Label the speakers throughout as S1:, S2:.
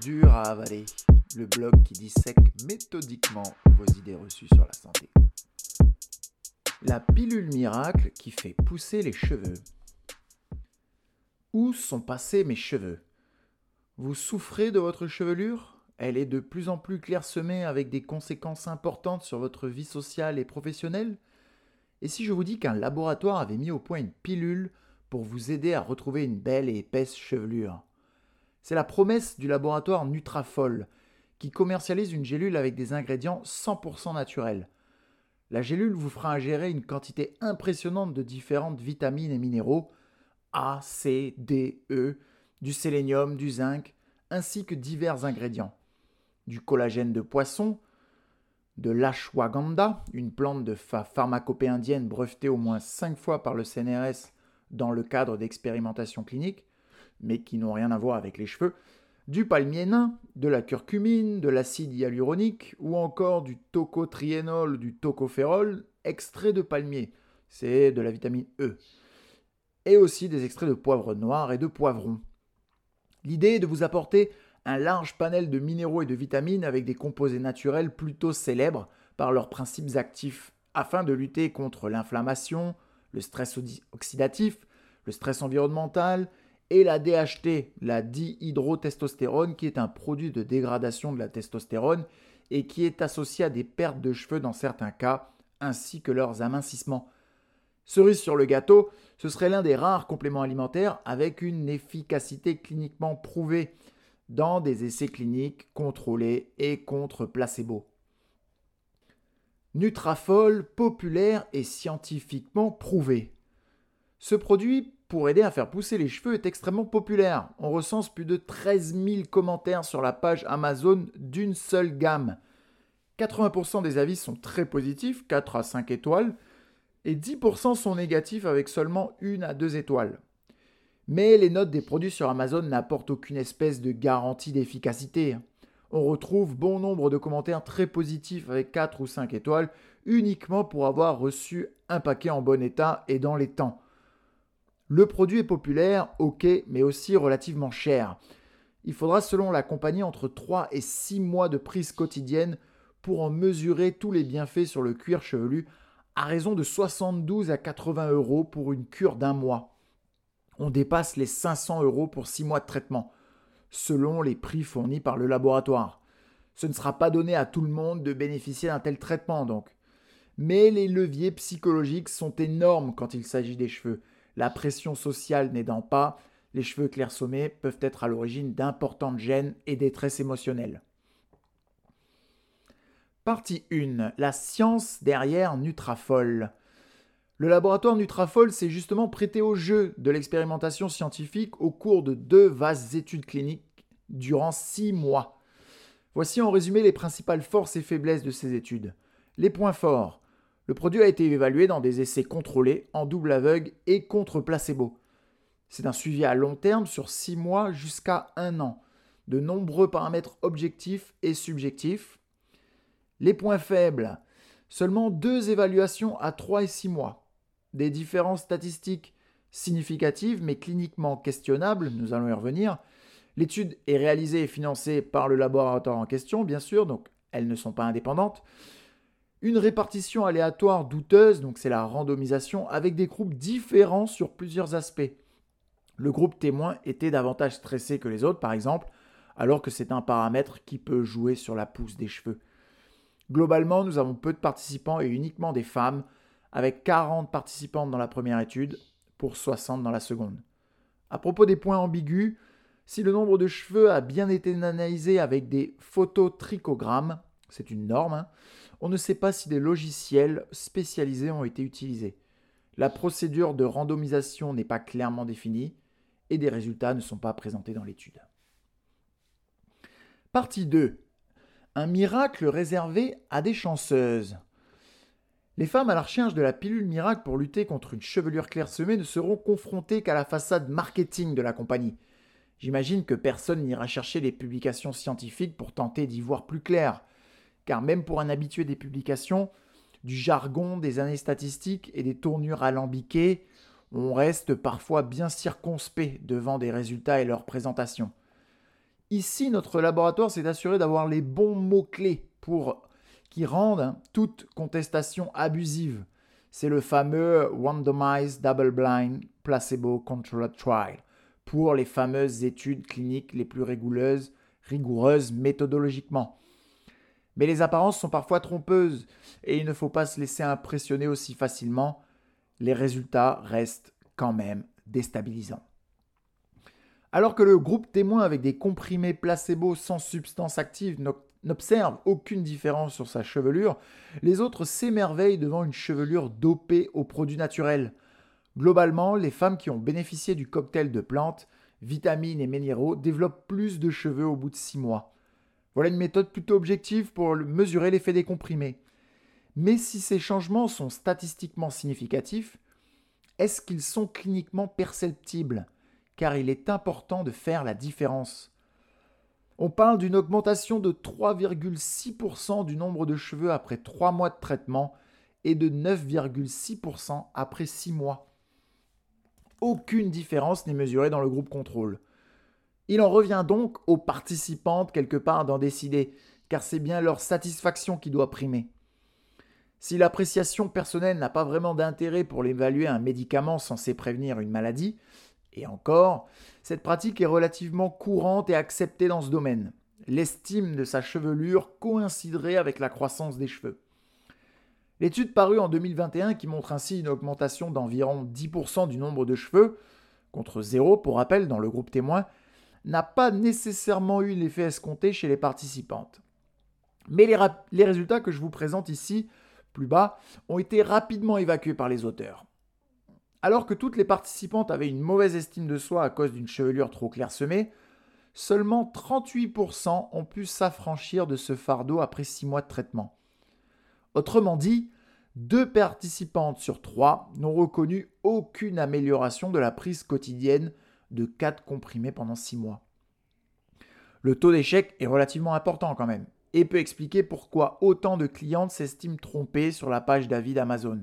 S1: Dur à avaler, le blog qui dissèque méthodiquement vos idées reçues sur la santé. La pilule miracle qui fait pousser les cheveux. Où sont passés mes cheveux? Vous souffrez de votre chevelure? Elle est de plus en plus clairsemée avec des conséquences importantes sur votre vie sociale et professionnelle? Et si je vous dis qu'un laboratoire avait mis au point une pilule pour vous aider à retrouver une belle et épaisse chevelure? C'est la promesse du laboratoire Nutrafol, qui commercialise une gélule avec des ingrédients 100% naturels. La gélule vous fera ingérer une quantité impressionnante de différentes vitamines et minéraux, A, C, D, E, du sélénium, du zinc, ainsi que divers ingrédients. Du collagène de poisson, de l'ashwagandha, une plante de pharmacopée indienne brevetée au moins 5 fois par le CNRS dans le cadre d'expérimentations cliniques, mais qui n'ont rien à voir avec les cheveux, du palmier nain, de la curcumine, de l'acide hyaluronique ou encore du tocotriénol, du tocopherol, extrait de palmier, c'est de la vitamine E, et aussi des extraits de poivre noir et de poivron. L'idée est de vous apporter un large panel de minéraux et de vitamines avec des composés naturels plutôt célèbres par leurs principes actifs afin de lutter contre l'inflammation, le stress oxydatif, le stress environnemental et la DHT, la dihydrotestostérone, qui est un produit de dégradation de la testostérone et qui est associé à des pertes de cheveux dans certains cas, ainsi que leurs amincissements. Cerise sur le gâteau, ce serait l'un des rares compléments alimentaires avec une efficacité cliniquement prouvée dans des essais cliniques contrôlés et contre placebo. Nutrafol populaire et scientifiquement prouvé. Ce produit pour aider à faire pousser les cheveux est extrêmement populaire. On recense plus de 13 000 commentaires sur la page Amazon d'une seule gamme. 80% des avis sont très positifs, 4 à 5 étoiles, et 10% sont négatifs avec seulement 1 à 2 étoiles. Mais les notes des produits sur Amazon n'apportent aucune espèce de garantie d'efficacité. On retrouve bon nombre de commentaires très positifs avec 4 ou 5 étoiles uniquement pour avoir reçu un paquet en bon état et dans les temps. Le produit est populaire, ok, mais aussi relativement cher. Il faudra selon la compagnie entre 3 et 6 mois de prise quotidienne pour en mesurer tous les bienfaits sur le cuir chevelu à raison de 72 à 80 euros pour une cure d'un mois. On dépasse les 500 euros pour 6 mois de traitement, selon les prix fournis par le laboratoire. Ce ne sera pas donné à tout le monde de bénéficier d'un tel traitement donc. Mais les leviers psychologiques sont énormes quand il s'agit des cheveux la pression sociale n'aidant pas, les cheveux clairsemés peuvent être à l'origine d'importantes gênes et détresse émotionnelle. Partie 1. La science derrière Nutrafol. Le laboratoire Nutrafol s'est justement prêté au jeu de l'expérimentation scientifique au cours de deux vastes études cliniques durant six mois. Voici en résumé les principales forces et faiblesses de ces études. Les points forts. Le produit a été évalué dans des essais contrôlés, en double aveugle et contre placebo. C'est un suivi à long terme sur 6 mois jusqu'à 1 an. De nombreux paramètres objectifs et subjectifs. Les points faibles. Seulement deux évaluations à 3 et 6 mois. Des différences statistiques significatives mais cliniquement questionnables, nous allons y revenir. L'étude est réalisée et financée par le laboratoire en question, bien sûr, donc elles ne sont pas indépendantes. Une répartition aléatoire douteuse, donc c'est la randomisation, avec des groupes différents sur plusieurs aspects. Le groupe témoin était davantage stressé que les autres, par exemple, alors que c'est un paramètre qui peut jouer sur la pousse des cheveux. Globalement, nous avons peu de participants et uniquement des femmes, avec 40 participantes dans la première étude pour 60 dans la seconde. À propos des points ambigus, si le nombre de cheveux a bien été analysé avec des phototrichogrammes, c'est une norme, hein, on ne sait pas si des logiciels spécialisés ont été utilisés. La procédure de randomisation n'est pas clairement définie et des résultats ne sont pas présentés dans l'étude. Partie 2. Un miracle réservé à des chanceuses. Les femmes à la recherche de la pilule miracle pour lutter contre une chevelure clairsemée ne seront confrontées qu'à la façade marketing de la compagnie. J'imagine que personne n'ira chercher les publications scientifiques pour tenter d'y voir plus clair car même pour un habitué des publications, du jargon, des années statistiques et des tournures alambiquées, on reste parfois bien circonspect devant des résultats et leurs présentations. Ici, notre laboratoire s'est assuré d'avoir les bons mots-clés pour qui rendent toute contestation abusive. C'est le fameux Randomized Double Blind Placebo Controlled Trial pour les fameuses études cliniques les plus rigoureuses, rigoureuses méthodologiquement. Mais les apparences sont parfois trompeuses et il ne faut pas se laisser impressionner aussi facilement. Les résultats restent quand même déstabilisants. Alors que le groupe témoin avec des comprimés placebo sans substance active n'observe aucune différence sur sa chevelure, les autres s'émerveillent devant une chevelure dopée aux produits naturels. Globalement, les femmes qui ont bénéficié du cocktail de plantes, vitamines et minéraux développent plus de cheveux au bout de 6 mois. Voilà une méthode plutôt objective pour mesurer l'effet des comprimés. Mais si ces changements sont statistiquement significatifs, est-ce qu'ils sont cliniquement perceptibles? Car il est important de faire la différence. On parle d'une augmentation de 3,6% du nombre de cheveux après 3 mois de traitement et de 9,6% après 6 mois. Aucune différence n'est mesurée dans le groupe contrôle. Il en revient donc aux participantes quelque part d'en décider, car c'est bien leur satisfaction qui doit primer. Si l'appréciation personnelle n'a pas vraiment d'intérêt pour évaluer un médicament censé prévenir une maladie, et encore, cette pratique est relativement courante et acceptée dans ce domaine. L'estime de sa chevelure coïnciderait avec la croissance des cheveux. L'étude parue en 2021 qui montre ainsi une augmentation d'environ 10% du nombre de cheveux, contre zéro pour rappel dans le groupe témoin, n'a pas nécessairement eu l'effet escompté chez les participantes. Mais les, résultats que je vous présente ici, plus bas, ont été rapidement évacués par les auteurs. Alors que toutes les participantes avaient une mauvaise estime de soi à cause d'une chevelure trop clairsemée, seulement 38% ont pu s'affranchir de ce fardeau après 6 mois de traitement. Autrement dit, deux participantes sur trois n'ont reconnu aucune amélioration de la prise quotidienne de 4 comprimés pendant 6 mois. Le taux d'échec est relativement important quand même, et peut expliquer pourquoi autant de clientes s'estiment trompées sur la page d'avis d'Amazon.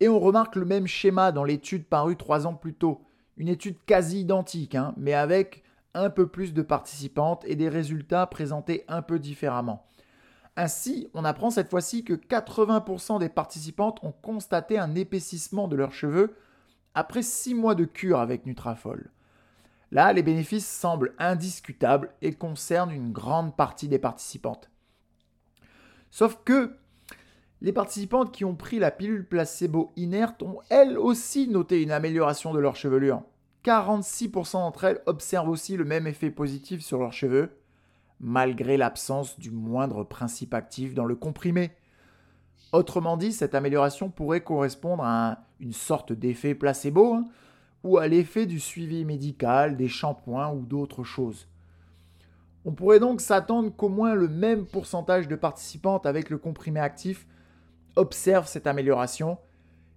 S1: Et on remarque le même schéma dans l'étude parue trois ans plus tôt. Une étude quasi identique, hein, mais avec un peu plus de participantes et des résultats présentés un peu différemment. Ainsi, on apprend cette fois-ci que 80% des participantes ont constaté un épaississement de leurs cheveux après 6 mois de cure avec Nutrafol. Là, les bénéfices semblent indiscutables et concernent une grande partie des participantes. Sauf que les participantes qui ont pris la pilule placebo inerte ont elles aussi noté une amélioration de leur chevelure. 46% d'entre elles observent aussi le même effet positif sur leurs cheveux, malgré l'absence du moindre principe actif dans le comprimé. Autrement dit, cette amélioration pourrait correspondre à une sorte d'effet placebo hein, ou à l'effet du suivi médical, des shampoings ou d'autres choses. On pourrait donc s'attendre qu'au moins le même pourcentage de participantes avec le comprimé actif observe cette amélioration,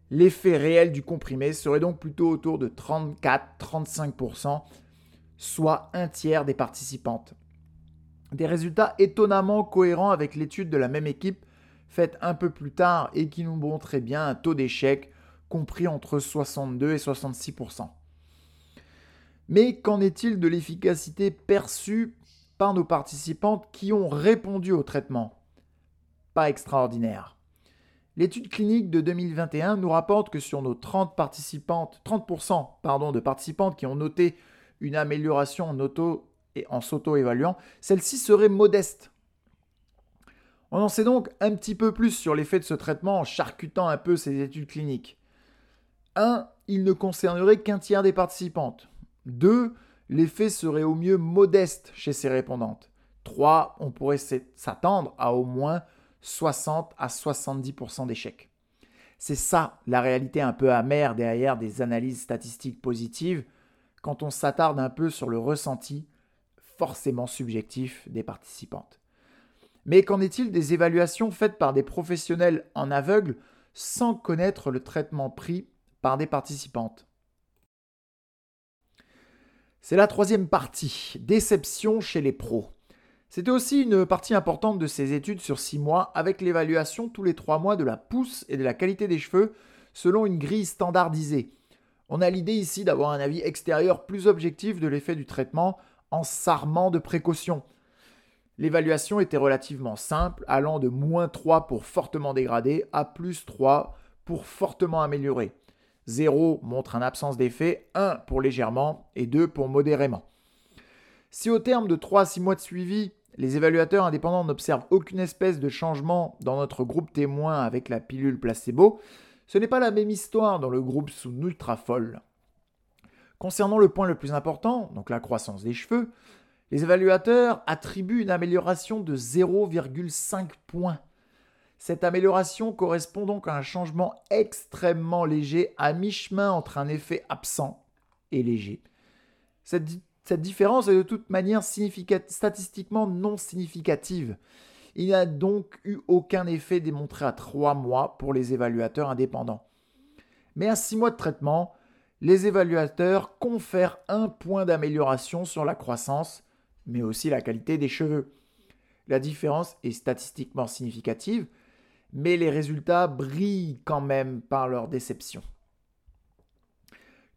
S1: l'effet réel du comprimé serait donc plutôt autour de 34-35%, soit un tiers des participantes. Des résultats étonnamment cohérents avec l'étude de la même équipe faite un peu plus tard et qui nous montraient bien un taux d'échec compris entre 62 et 66%. Mais qu'en est-il de l'efficacité perçue par nos participantes qui ont répondu au traitement? Pas extraordinaire. L'étude clinique de 2021 nous rapporte que sur nos 30 participantes, 30% pardon, de participantes qui ont noté une amélioration en, en s'auto-évaluant, celle-ci serait modeste. On en sait donc un petit peu plus sur l'effet de ce traitement en charcutant un peu ces études cliniques. 1. Il ne concernerait qu'un tiers des participantes. 2. L'effet serait au mieux modeste chez ces répondantes. 3. On pourrait s'attendre à au moins 60 à 70% d'échecs. C'est ça la réalité un peu amère derrière des analyses statistiques positives quand on s'attarde un peu sur le ressenti forcément subjectif des participantes. Mais qu'en est-il des évaluations faites par des professionnels en aveugle sans connaître le traitement pris des participantes C'est la troisième partie, déception chez les pros. C'était aussi une partie importante de ces études sur 6 mois avec l'évaluation tous les 3 mois de la pousse et de la qualité des cheveux selon une grille standardisée. On a l'idée ici d'avoir un avis extérieur plus objectif de l'effet du traitement en s'armant de précautions. L'évaluation était relativement simple, allant de moins 3 pour fortement dégradé à plus 3 pour fortement amélioré. 0 montre un absence d'effet, 1 pour légèrement et 2 pour modérément. Si au terme de 3 à 6 mois de suivi, les évaluateurs indépendants n'observent aucune espèce de changement dans notre groupe témoin avec la pilule placebo, ce n'est pas la même histoire dans le groupe sous Nutrafol. Concernant le point le plus important, donc la croissance des cheveux, les évaluateurs attribuent une amélioration de 0,5 points. Cette amélioration correspond donc à un changement extrêmement léger à mi-chemin entre un effet absent et léger. Cette, différence est de toute manière statistiquement non significative. Il n'y a donc eu aucun effet démontré à 3 mois pour les évaluateurs indépendants. Mais à 6 mois de traitement, les évaluateurs confèrent un point d'amélioration sur la croissance mais aussi la qualité des cheveux. La différence est statistiquement significative, mais les résultats brillent quand même par leur déception.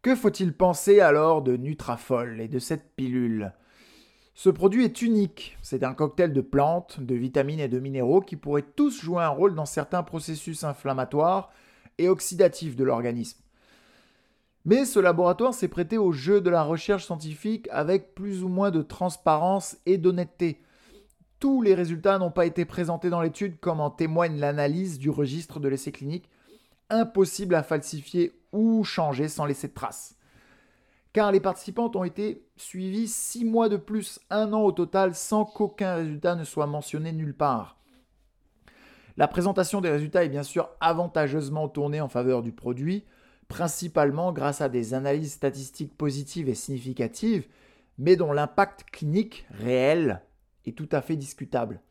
S1: Que faut-il penser alors de Nutrafol et de cette pilule? Ce produit est unique. C'est un cocktail de plantes, de vitamines et de minéraux qui pourraient tous jouer un rôle dans certains processus inflammatoires et oxydatifs de l'organisme. Mais ce laboratoire s'est prêté au jeu de la recherche scientifique avec plus ou moins de transparence et d'honnêteté. Tous les résultats n'ont pas été présentés dans l'étude comme en témoigne l'analyse du registre de l'essai clinique, impossible à falsifier ou changer sans laisser de traces. Car les participantes ont été suivies six mois de plus, un an au total, sans qu'aucun résultat ne soit mentionné nulle part. La présentation des résultats est bien sûr avantageusement tournée en faveur du produit, principalement grâce à des analyses statistiques positives et significatives, mais dont l'impact clinique réel est tout à fait discutable.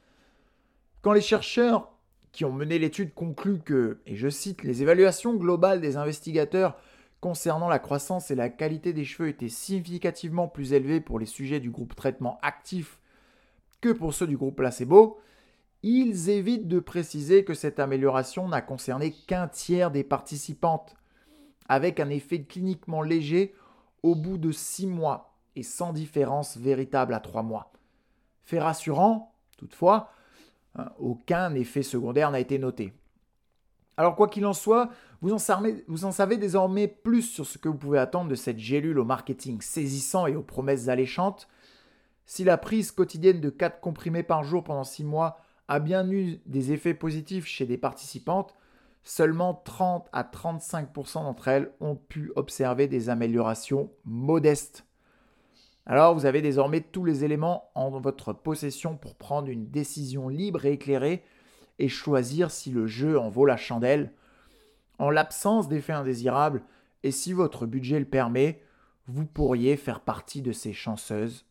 S1: Quand les chercheurs qui ont mené l'étude concluent que, et je cite, les évaluations globales des investigateurs concernant la croissance et la qualité des cheveux étaient significativement plus élevées pour les sujets du groupe traitement actif que pour ceux du groupe placebo, ils évitent de préciser que cette amélioration n'a concerné qu'un tiers des participantes avec un effet cliniquement léger au bout de 6 mois et sans différence véritable à 3 mois. Fait rassurant, toutefois, hein, aucun effet secondaire n'a été noté. Alors quoi qu'il en soit, vous en, savez, vous en, savez, désormais plus sur ce que vous pouvez attendre de cette gélule au marketing saisissant et aux promesses alléchantes. Si la prise quotidienne de 4 comprimés par jour pendant 6 mois a bien eu des effets positifs chez des participantes, seulement 30 à 35% d'entre elles ont pu observer des améliorations modestes. Alors vous avez désormais tous les éléments en votre possession pour prendre une décision libre et éclairée et choisir si le jeu en vaut la chandelle. En l'absence d'effets indésirables, et si votre budget le permet, vous pourriez faire partie de ces chanceuses,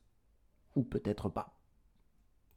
S1: ou peut-être pas.